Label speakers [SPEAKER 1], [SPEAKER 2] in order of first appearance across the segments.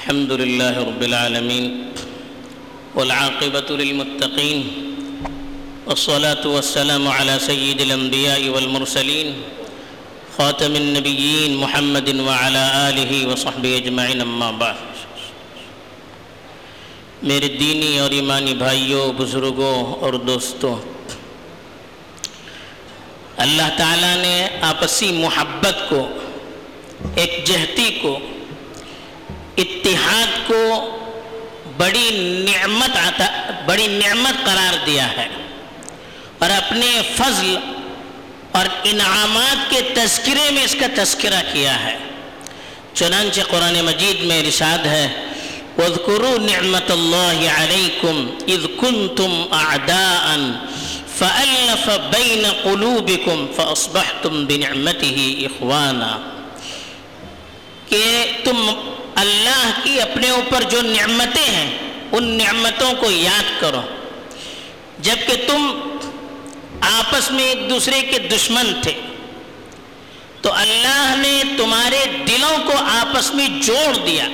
[SPEAKER 1] الحمد لله رب العالمين والعاقبة للمتقين والصلاة والسلام على سيد الأنبياء والمرسلين خاتم النبيين محمد وعلى آله وصحبه أجمعين أما بعد. میرے دینی اور ایمانی بھائیوں، بزرگوں اور دوستوں، اللہ تعالیٰ نے آپسی محبت کو، ایک جہتی کو اتحاد کو بڑی نعمت عطا بڑی نعمت قرار دیا ہے۔ اور اپنے فضل اور انعامات کے تذکرے میں اس کا تذکرہ کیا ہے۔ چنانچہ قرآن مجید میں رشاد ہے وَاذْكُرُوا نِعْمَةَ اللَّهِ عَلَيْكُمْ اِذْ كُنْتُمْ أَعْدَاءً فَأَلَّفَ بَيْنَ قُلُوبِكُمْ فَأَصْبَحْتُمْ بِنِعْمَتِهِ إِخْوَانًا کہ تم اللہ کی اپنے اوپر جو نعمتیں ہیں، ان نعمتوں کو یاد کرو۔ جبکہ تم آپس میں ایک دوسرے کے دشمن تھے، تو اللہ نے تمہارے دلوں کو آپس میں جوڑ دیا۔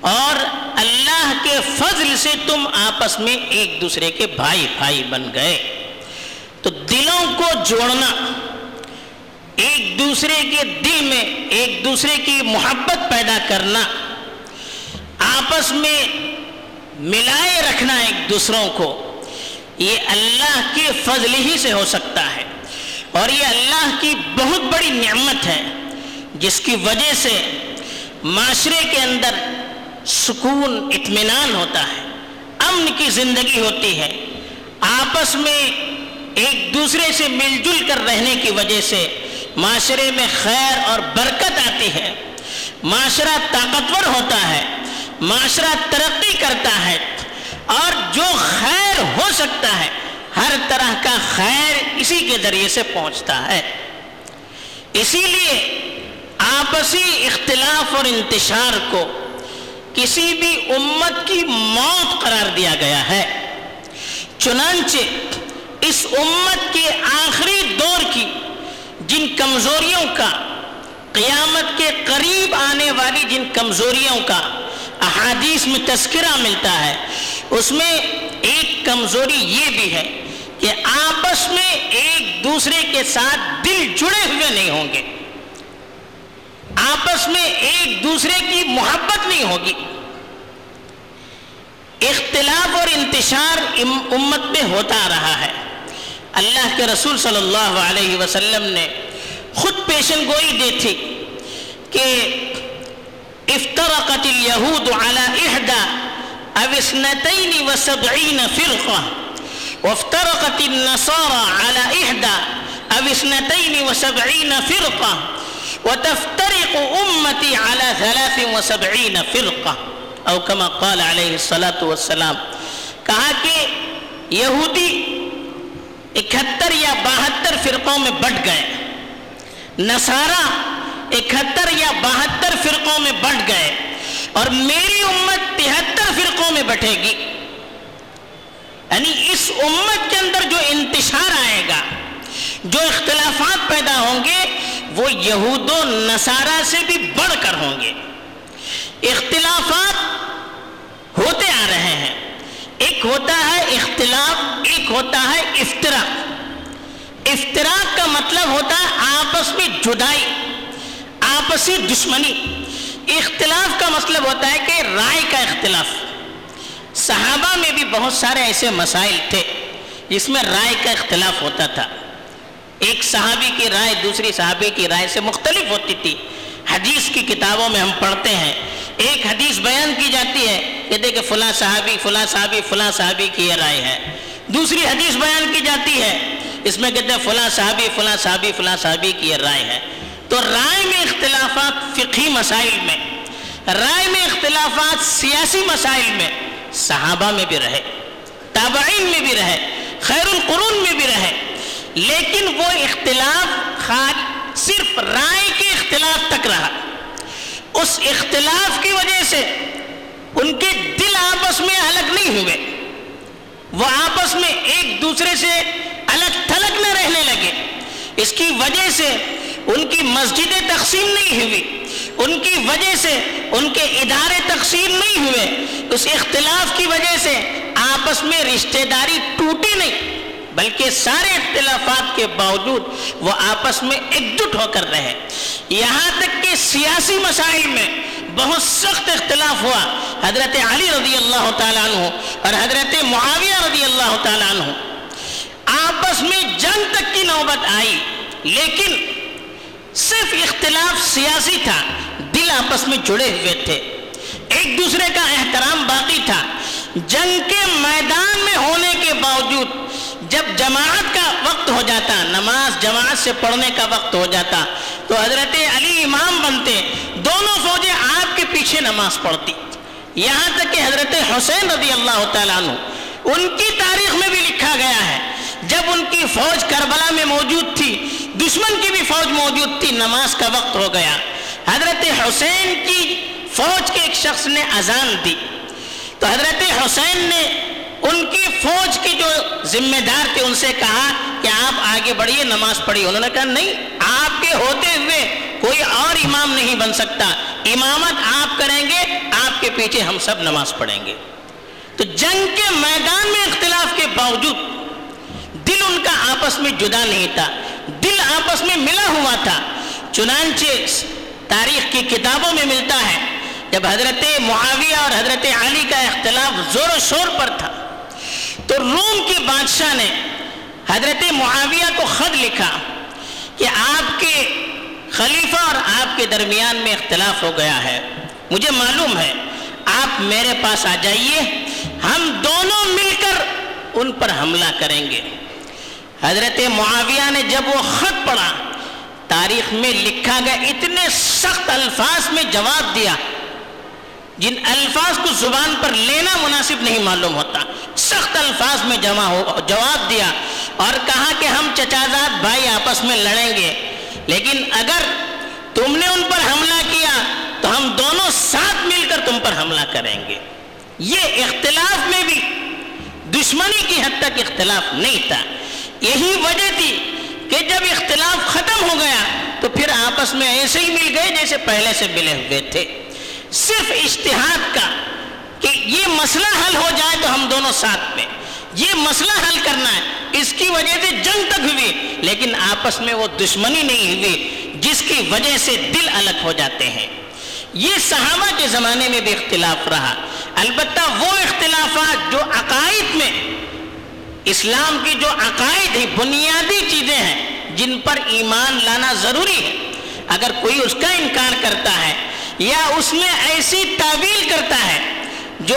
[SPEAKER 1] اور اللہ کے فضل سے تم آپس میں ایک دوسرے کے بھائی بھائی بن گئے۔ تو دلوں کو جوڑنا ایک دوسرے کے دل میں ایک دوسرے کی محبت پیدا کرنا، آپس میں ملائے رکھنا ایک دوسروں کو، یہ اللہ کے فضل ہی سے ہو سکتا ہے۔ اور یہ اللہ کی بہت بڑی نعمت ہے، جس کی وجہ سے معاشرے کے اندر سکون، اطمینان ہوتا ہے۔ امن کی زندگی ہوتی ہے۔ آپس میں ایک دوسرے سے مل جل کر رہنے کی وجہ سے معاشرے میں خیر اور برکت آتی ہے۔ معاشرہ طاقتور ہوتا ہے، معاشرہ ترقی کرتا ہے اور جو خیر ہو سکتا ہے، ہر طرح کا خیر اسی کے ذریعے سے پہنچتا ہے۔ اسی لیے آپسی اختلاف اور انتشار کو کسی بھی امت کی موت قرار دیا گیا ہے۔ چنانچہ اس امت کے آخری دور کی جن کمزوریوں کا، قیامت کے قریب آنے والی جن کمزوریوں کا احادیث میں تذکرہ ملتا ہے، اس میں ایک کمزوری یہ بھی ہے کہ آپس میں ایک دوسرے کے ساتھ دل جڑے ہوئے نہیں ہوں گے۔ آپس میں ایک دوسرے کی محبت نہیں ہوگی۔ اختلاف اور انتشار امت میں ہوتا رہا ہے۔ اللہ کے رسول صلی اللہ علیہ وسلم نے خود پیشن گوئی دی تھی کہ افترقت اليهود على احدى او اثنتين وسبعين فرقة وافترقت النصارى على احدى او اثنتين وسبعين فرقة وتفترق امتي على ثلاث وسبعين فرقة او كما قال علیہ الصلاة والسلام، کہا کہ یہودی اکہتر یا بہتر فرقوں میں بٹ گئے۔ نصارہ اکہتر یا بہتر فرقوں میں بٹ گئے۔ اور میری امت تہتر فرقوں میں بٹے گی۔ یعنی اس امت کے اندر جو انتشار آئے گا، جو اختلافات پیدا ہوں گے، وہ یہود و نصارہ سے بھی بڑھ کر ہوں گے۔ اختلافات ہوتے آ رہے ہیں۔ ایک ہوتا ہے اختلاف، ایک ہوتا ہے افطراک افطراک کا مطلب ہوتا ہے آپس میں جدائی، آپسی دشمنی۔ اختلاف کا مطلب ہوتا ہے کہ رائے کا اختلاف۔ صحابہ میں بھی بہت سارے ایسے مسائل تھے جس میں رائے کا اختلاف ہوتا تھا۔ ایک صحابی کی رائے دوسری صحابی کی رائے سے مختلف ہوتی تھی۔ حدیث کی کتابوں میں ہم پڑھتے ہیں ایک حدیث بیان کی جاتی ہے کہتے کہ فلاں صحابی فلاں صحابی فلاں صحابی کی یہ رائے ہے۔ دوسری حدیث بیان کی جاتی ہے، اس میں کہتے ہیں فلاں صحابی فلاں صحابی فلاں صحابی کی یہ رائے ہے۔ تو رائے میں اختلافات فقہی مسائل میں، رائے میں اختلافات سیاسی مسائل میں صحابہ میں بھی رہے، تابعین میں بھی رہے خیر القرون میں بھی رہے۔ لیکن وہ اختلاف خاص صرف رائے کے اختلاف تک رہا۔ اس اختلاف کی وجہ سے ان کے دل آپس میں الگ نہیں ہوئے۔ وہ آپس میں ایک دوسرے سے الگ تھلگ نہ رہنے لگے۔ اس کی وجہ سے ان کی مسجدیں تقسیم نہیں ہوئی۔ ان کی وجہ سے ان کے ادارے تقسیم نہیں ہوئے۔ اس اختلاف کی وجہ سے آپس میں رشتہ داری ٹوٹی نہیں۔ بلکہ سارے اختلافات کے باوجود وہ آپس میں ایک جٹ ہو کر رہے یہاں تک کہ سیاسی مسائل میں بہت سخت اختلاف ہوا۔ حضرت علی رضی اللہ تعالیٰ عنہ اور حضرت معاویہ رضی اللہ تعالیٰ عنہ۔ آپس میں جنگ تک کی نوبت آئی، لیکن صرف اختلاف سیاسی تھا، دل آپس میں جڑے ہوئے تھے۔ ایک دوسرے کا احترام باقی تھا۔ جنگ کے میدان میں ہونے کے باوجود جب جماعت کا وقت ہو جاتا، نماز جماعت سے پڑھنے کا وقت ہو جاتا، تو حضرت علی امام بنتے، دونوں فوجیں آپ کے پیچھے نماز پڑھتی۔ یہاں تک کہ حضرت حسین رضی اللہ تعالیٰ عنہ، ان کی تاریخ میں بھی لکھا گیا ہے، جب ان کی فوج کربلا میں موجود تھی، دشمن کی بھی فوج موجود تھی، نماز کا وقت ہو گیا۔ حضرت حسین کی فوج کے ایک شخص نے اذان دی۔ تو حضرت حسین نے ان کی فوج کی جو ذمہ دار تھے، ان سے کہا کہ آپ آگے بڑھیے نماز پڑھیے انہوں نے کہا، نہیں، آپ کے ہوتے ہوئے کوئی اور امام نہیں بن سکتا۔ امامت آپ کریں گے، آپ کے پیچھے ہم سب نماز پڑھیں گے۔ تو جنگ کے میدان میں اختلاف کے باوجود دل ان کا آپس میں جدا نہیں تھا۔ دل آپس میں ملا ہوا تھا۔ چنانچہ تاریخ کی کتابوں میں ملتا ہے، جب حضرت معاویہ اور حضرت علی کا اختلاف زور و شور پر تھا تو روم کے بادشاہ نے حضرت معاویہ کو خط لکھا کہ آپ کے خلیفہ اور آپ کے درمیان میں اختلاف ہو گیا ہے۔ مجھے معلوم ہے، آپ میرے پاس آ جائیے، ہم دونوں مل کر ان پر حملہ کریں گے۔ حضرت معاویہ نے جب وہ خط پڑھا، تاریخ میں لکھا گیا، اتنے سخت الفاظ میں جواب دیا۔ جن الفاظ کو زبان پر لینا مناسب نہیں معلوم ہوتا، سخت الفاظ میں جمع ہو، جواب دیا اور کہا کہ ہم چچازاد بھائی آپس میں لڑیں گے۔ لیکن اگر تم نے ان پر حملہ کیا تو ہم دونوں ساتھ مل کر تم پر حملہ کریں گے۔ یہ اختلاف میں بھی دشمنی کی حد تک اختلاف نہیں تھا۔ یہی وجہ تھی کہ جب اختلاف ختم ہو گیا تو پھر آپس میں ایسے ہی مل گئے جیسے پہلے سے ملے ہوئے تھے۔ صرف اشتہاد کا کہ یہ مسئلہ حل ہو جائے تو ہم دونوں ساتھ میں۔ یہ مسئلہ حل کرنا ہے، اس کی وجہ سے جنگ تک ہوئی۔ لیکن آپس میں وہ دشمنی نہیں ہوئی، جس کی وجہ سے دل الگ ہو جاتے ہیں۔ یہ صحابہ کے زمانے میں بھی اختلاف رہا۔ البتہ وہ اختلافات جو عقائد میں، اسلام کی جو عقائد ہیں، بنیادی چیزیں ہیں، جن پر ایمان لانا ضروری ہے۔ اگر کوئی اس کا انکار کرتا ہے یا اس میں ایسی تعویل کرتا ہے جو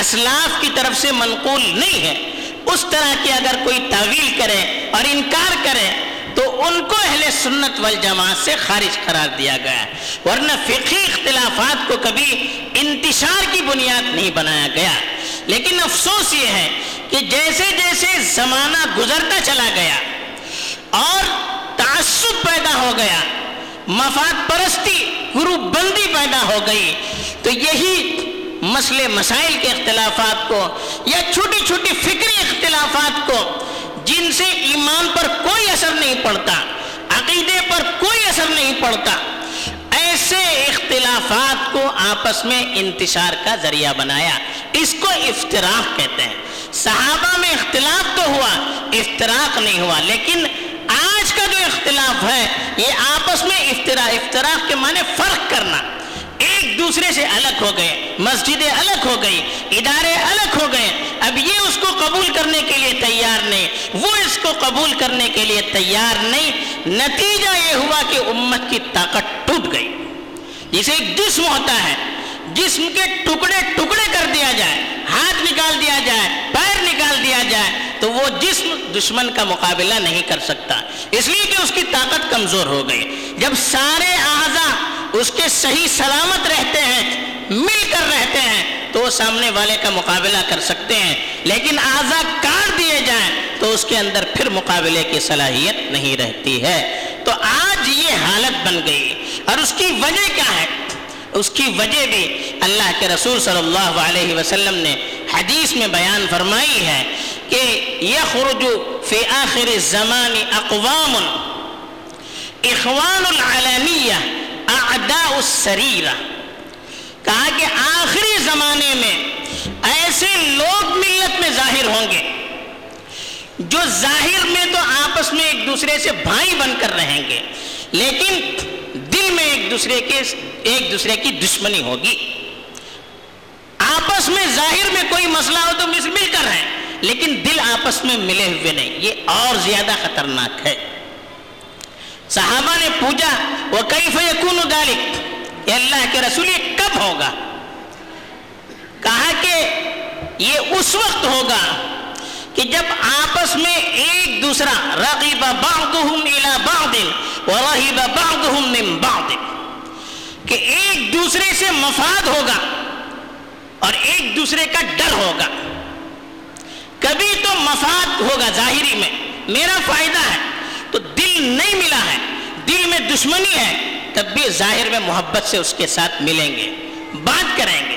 [SPEAKER 1] اسلاف کی طرف سے منقول نہیں ہے، اس طرح کی اگر کوئی تعویل کرے اور انکار کرے تو ان کو اہل سنت والجماعت سے خارج قرار دیا گیا ہے۔ ورنہ فقہی اختلافات کو کبھی انتشار کی بنیاد نہیں بنایا گیا۔ لیکن افسوس یہ ہے کہ جیسے جیسے زمانہ گزرتا چلا گیا اور تعصب پیدا ہو گیا مفاد پرستی گروپ بندی پیدا ہو گئی۔ تو یہی مسئلے مسائل کے اختلافات کو یا چھوٹی چھوٹی فکری اختلافات کو جن سے ایمان پر کوئی اثر نہیں پڑتا، عقیدے پر کوئی اثر نہیں پڑتا، ایسے اختلافات کو آپس میں انتشار کا ذریعہ بنایا۔ اس کو افتراق کہتے ہیں۔ صحابہ میں اختلاف تو ہوا، افتراق نہیں ہوا، لیکن اختلاف ہے۔ یہ آپس میں افطرا افتراق کے معنی فرق کرنا۔ ایک دوسرے سے الگ ہو گئے، مسجدیں الگ ہو گئی ادارے الگ ہو گئے۔ اب یہ اس کو قبول کرنے کے لیے تیار نہیں، وہ اس کو قبول کرنے کے لیے تیار نہیں۔ نتیجہ یہ ہوا کہ امت کی طاقت ٹوٹ گئی۔ جسے ایک جسم ہوتا ہے، جسم کے ٹکڑے ٹکڑے کر دیا جائے، ہاتھ نکال دیا جائے۔ نکال دیا جائے تو وہ جسم دشمن کا مقابلہ نہیں کر سکتا۔ اس لیے کہ اس کی طاقت کمزور ہو گئی۔ جب سارے اعضا اس کے صحیح سلامت رہتے ہیں، مل کر رہتے ہیں، تو وہ سامنے والے کا مقابلہ کر سکتے ہیں۔ لیکن اعضا کاٹ دیے جائیں تو اس کے اندر پھر مقابلے کی صلاحیت نہیں رہتی ہے۔ تو آج یہ حالت بن گئی۔ اور اس کی وجہ کیا ہے؟ اس کی وجہ بھی اللہ کے رسول صلی اللہ علیہ وسلم نے حدیث میں بیان فرمائی ہے کہ یخرج فی آخر الزمان اقوام. اخوان العلانیہ اعداء السریرہ کہا کہ آخری زمانے میں ایسے لوگ ملت میں ظاہر ہوں گے جو ظاہر میں تو آپس میں ایک دوسرے سے بھائی بن کر رہیں گے، لیکن دل میں ایک دوسرے کے ایک دوسرے کی دشمنی ہوگی۔ آپس میں ظاہر میں کوئی مسئلہ ہو تو مل کر ہیں۔ لیکن دل آپس میں ملے ہوئے نہیں۔ یہ اور زیادہ خطرناک ہے۔ صحابہ نے پوچھا وہ کئی فیقون دالک یہ اللہ کے رسول، یہ کب ہوگا؟ کہا کہ یہ اس وقت ہوگا کہ جب آپس میں ایک دوسرا، رغب بعضهم الى بعض ورہب بعضهم من بعض، کہ ایک دوسرے سے مفاد ہوگا۔ اور ایک دوسرے کا ڈر ہوگا۔ کبھی تو مفاد ہوگا ظاہری میں، میرا فائدہ ہے۔ تو دل نہیں ملا ہے، دل میں دشمنی ہے، تب بھی ظاہر میں محبت سے اس کے ساتھ ملیں گے، بات کریں گے۔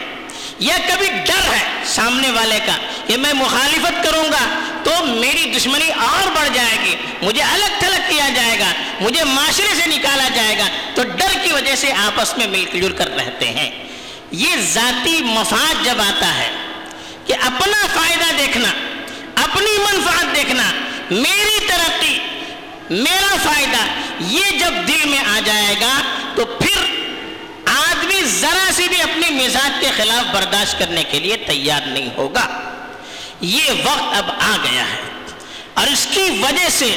[SPEAKER 1] یا کبھی ڈر ہے سامنے والے کا کہ میں مخالفت کروں گا تو میری دشمنی اور بڑھ جائے گی، مجھے الگ تھلگ کیا جائے گا، مجھے معاشرے سے نکالا جائے گا۔ تو ڈر کی وجہ سے آپس میں مل جل کر رہتے ہیں۔ یہ ذاتی مفاد جب آتا ہے کہ اپنا فائدہ دیکھنا، اپنی منفعت دیکھنا، میری ترقی، میرا فائدہ، یہ جب دل میں آ جائے گا تو پھر آدمی ذرا سی بھی اپنی مزاج کے خلاف برداشت کرنے کے لیے تیار نہیں ہوگا۔ یہ وقت اب آ گیا ہے۔ اور اس کی وجہ سے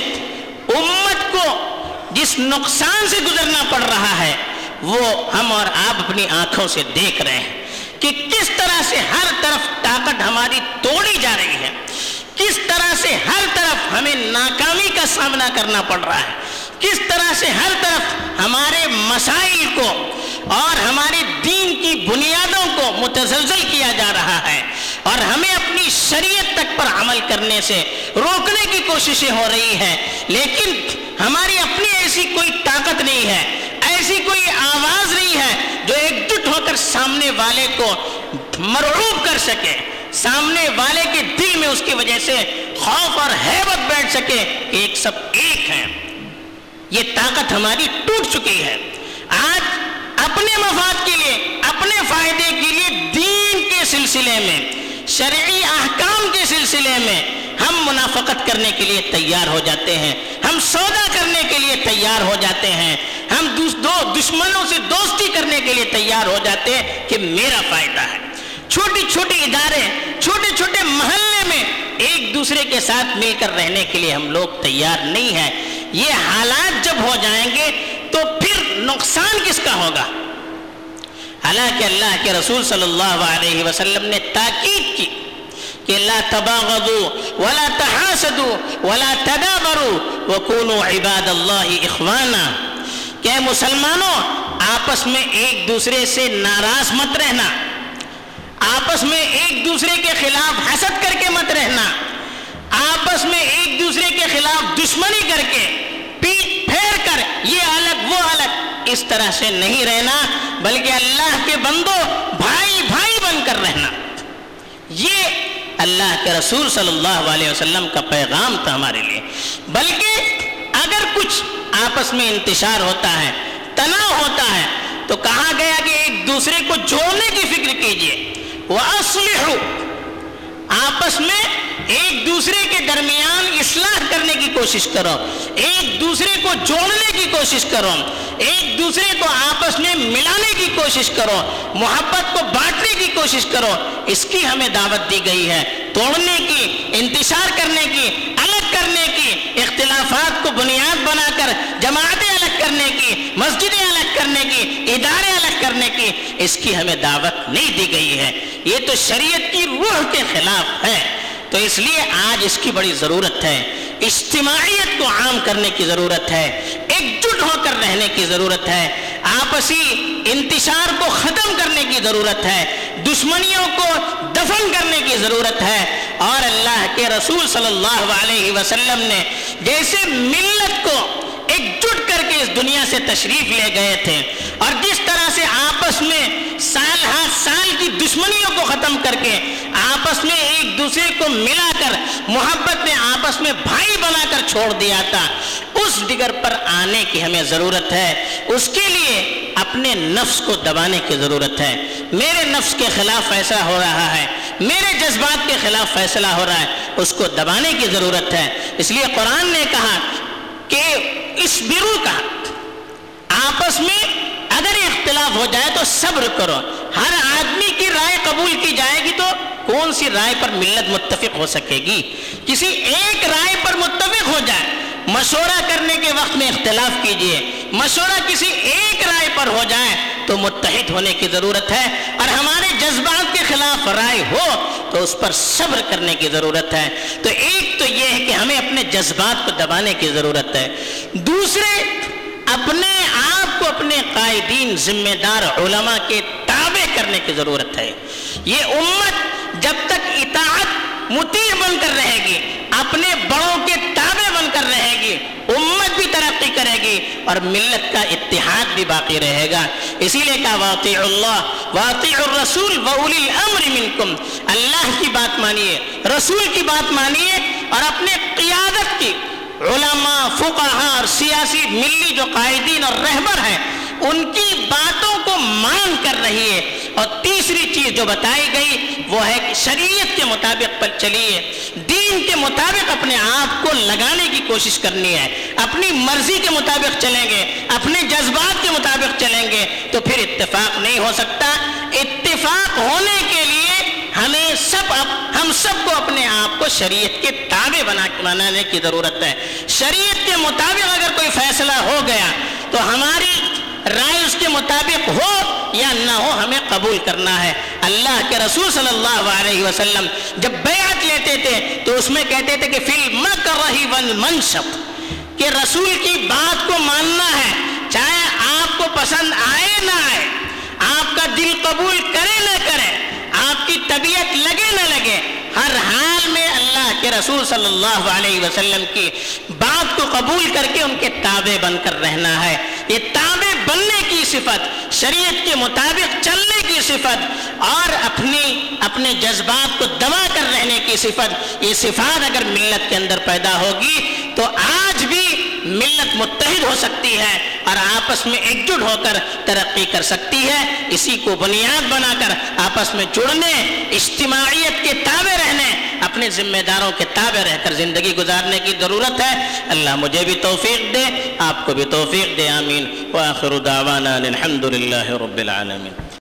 [SPEAKER 1] امت کو جس نقصان سے گزرنا پڑ رہا ہے وہ ہم اور آپ اپنی آنکھوں سے دیکھ رہے ہیں کہ کس طرح سے ہر طرف طاقت ہماری توڑی جا رہی ہے۔ کس طرح سے ہر طرف ہمیں ناکامی کا سامنا کرنا پڑ رہا ہے۔ کس طرح سے ہر طرف ہمارے مسائل کو اور ہمارے دین کی بنیادوں کو متزلزل کیا جا رہا ہے اور ہمیں اپنی شریعت تک پر عمل کرنے سے روکنے کی کوششیں ہو رہی ہیں، لیکن ہماری اپنی ایسی کوئی طاقت نہیں ہے ایسی کوئی آواز نہیں ہے جو ایک جٹ ہو کر سامنے والے کو مرعوب کر سکے، سامنے والے کے دل میں اس کی وجہ سے خوف اور حیبت بیٹھ سکے کہ ایک سب ایک ہیں۔ یہ طاقت ہماری ٹوٹ چکی ہے۔ آج اپنے مفاد کے لیے، اپنے فائدے کے لیے دین کے سلسلے میں، شرعی احکام کے سلسلے میں ہم منافقت کرنے کے لیے تیار ہو جاتے ہیں۔ ہم سودا کرنے کے لیے تیار ہو جاتے ہیں۔ ہم دو دشمنوں سے دوستی کرنے کے لیے تیار ہو جاتے ہیں کہ میرا فائدہ ہے۔ چھوٹی چھوٹی ادارے، چھوٹے چھوٹے محلے میں ایک دوسرے کے ساتھ مل کر رہنے کے لیے ہم لوگ تیار نہیں ہیں۔ یہ حالات جب ہو جائیں گے تو پھر نقصان کس کا ہوگا؟ حالانکہ اللہ کے رسول صلی اللہ علیہ وسلم نے تاکید کی کہ لا تباغضوا ولا تحاسدوا ولا تدابروا وكونوا عباد اللہ اخوانا۔ کہ مسلمانوں، آپس میں ایک دوسرے سے ناراض مت رہنا۔ آپس میں ایک دوسرے کے خلاف حسد کر کے مت رہنا۔ آپس میں ایک دوسرے کے خلاف دشمنی کر کے پیٹ پھیر کر یہ الگ، وہ الگ۔ اس طرح سے نہیں رہنا، بلکہ اللہ کے بندو بھائی بھائی بن کر رہنا۔ یہ اللہ کے رسول صلی اللہ علیہ وسلم کا پیغام تھا ہمارے لیے۔ بلکہ آپس میں انتشار ہوتا ہے، تناؤ ہوتا ہے۔ تو کہا گیا کہ ایک دوسرے کو جوڑنے کی فکر کیجیے۔ آپس میں ایک دوسرے کے درمیان اصلاح کرنے کی کوشش کرو۔ ایک دوسرے کو جوڑنے کی کوشش کرو۔ ایک دوسرے کو آپس میں ملانے کی کوشش کرو۔ محبت کو بانٹنے کی کوشش کرو۔ اس کی ہمیں دعوت دی گئی ہے۔ توڑنے کی، انتشار کرنے کی کرنے کی، اختلافات کو بنیاد بنا کر، جماعتیں الگ کرنے کی، مسجدیں الگ کرنے کی، ادارے الگ کرنے کی، اس کی ہمیں دعوت نہیں دی گئی ہے۔ یہ تو شریعت کی روح کے خلاف ہے۔ تو اس لیے آج اس کی بڑی ضرورت ہے۔ اجتماعیت کو عام کرنے کی ضرورت ہے۔ ایک جٹ ہو کر رہنے کی ضرورت ہے۔ آپسی انتشار کو ختم کرنے کی ضرورت ہے۔ دشمنیوں کو دفن کرنے کی ضرورت ہے۔ اور اللہ کے رسول صلی اللہ علیہ وسلم نے جیسے ملت کو ایک جٹ کر کے اس دنیا سے تشریف لے گئے تھے اور جس طرح سے آپس میں سال ہر سال کی دشمنیوں کو ختم کر کے آپس میں ایک دوسرے کو ملا کر محبت میں آپس میں بھائی بنا کر چھوڑ دیا تھا، اس ڈگر پر آنے کی ہمیں ضرورت ہے۔ اس کے لیے اپنے نفس کو دبانے کی ضرورت ہے۔ میرے نفس کے خلاف فیصلہ ہو رہا ہے۔ میرے جذبات کے خلاف فیصلہ ہو رہا ہے۔ اس کو دبانے کی ضرورت ہے۔ اس لیے قرآن نے کہا کہ اس برو کا آپس میں اگر اختلاف ہو جائے تو صبر کرو۔ ہر آدمی کی رائے قبول کی جائے گی تو کون سی رائے پر ملت متفق ہو سکے گی؟ کسی ایک رائے پر متفق ہو جائے مشورہ کرنے کے وقت میں اختلاف کیجیے۔ مشورہ کسی ایک رائے پر ہو جائے تو متحد ہونے کی ضرورت ہے۔ اور ہمارے جذبات کے خلاف رائے ہو تو اس پر صبر کرنے کی ضرورت ہے۔ تو ایک تو یہ ہے کہ ہمیں اپنے جذبات کو دبانے کی ضرورت ہے۔ دوسرے، اپنے آپ کو اپنے قائدین، ذمہ دار علماء کے تابع کرنے کی ضرورت ہے۔ یہ امت جب تک اطاعت مطیع بن کر رہے گی، اپنے بڑوں کے تابع کر رہے گی، امت بھی ترقی کرے گی اور ملت کا اتحاد بھی باقی رہے گا۔ اسی لیے کہا واطع اللہ واطع الرسول وولی الامر منکم۔ اللہ کی بات مانیے، رسول کی بات مانیے اور اپنے قیادت کی علماء، فقہا اور سیاسی ملی جو قائدین اور رہبر ہیں، ان کی باتوں کو مان کر رہی ہے۔ اور تیسری چیز جو بتائی گئی، وہ ہے کہ شریعت کے مطابق پر چلیے۔ دین کے مطابق اپنے آپ کو لگانے کی کوشش کرنی ہے۔ اپنی مرضی کے مطابق چلیں گے، اپنے جذبات کے مطابق چلیں گے، تو پھر اتفاق نہیں ہو سکتا۔ اتفاق ہونے کے لیے ہمیں سب ہم سب کو اپنے آپ کو شریعت کے تابع بنا، بنانے کی ضرورت ہے۔ شریعت کے مطابق اگر کوئی فیصلہ ہو گیا تو ہماری رائے اس کے مطابق ہو یا نہ ہو، ہمیں قبول کرنا ہے۔ اللہ کے رسول صلی اللہ علیہ وسلم جب بیعت لیتے تھے تو اس میں کہتے تھے کہ فلم کر رہی ون منشپ کہ رسول کی بات کو ماننا ہے، چاہے آپ کو پسند آئے نہ آئے، آپ کا دل قبول کرے نہ کرے، آپ کی طبیعت لگے نہ لگے، ہر حال میں اللہ کے رسول صلی اللہ علیہ وسلم کی بات کو قبول کر کے ان کے تابع بن کر رہنا ہے۔ یہ تابع بننے کی صفت، شریعت کے مطابق چلنے کی صفت اور اپنی، اپنے جذبات کو دبا کر رہنے کی صفت، یہ صفات اگر ملت کے اندر پیدا ہوگی تو آج بھی ملت متحد ہو سکتی ہے اور آپس میں ایک جٹ ہو کر ترقی کر سکتی ہے۔ اسی کو بنیاد بنا کر آپس میں جڑنے، اجتماعیت کے تابع رہنے اپنے ذمہ داروں کے تابع رہ کر زندگی گزارنے کی ضرورت ہے۔ اللہ مجھے بھی توفیق دے، آپ کو بھی توفیق دے، آمین۔ وآخر دعوانا الحمد للہ رب العالمین۔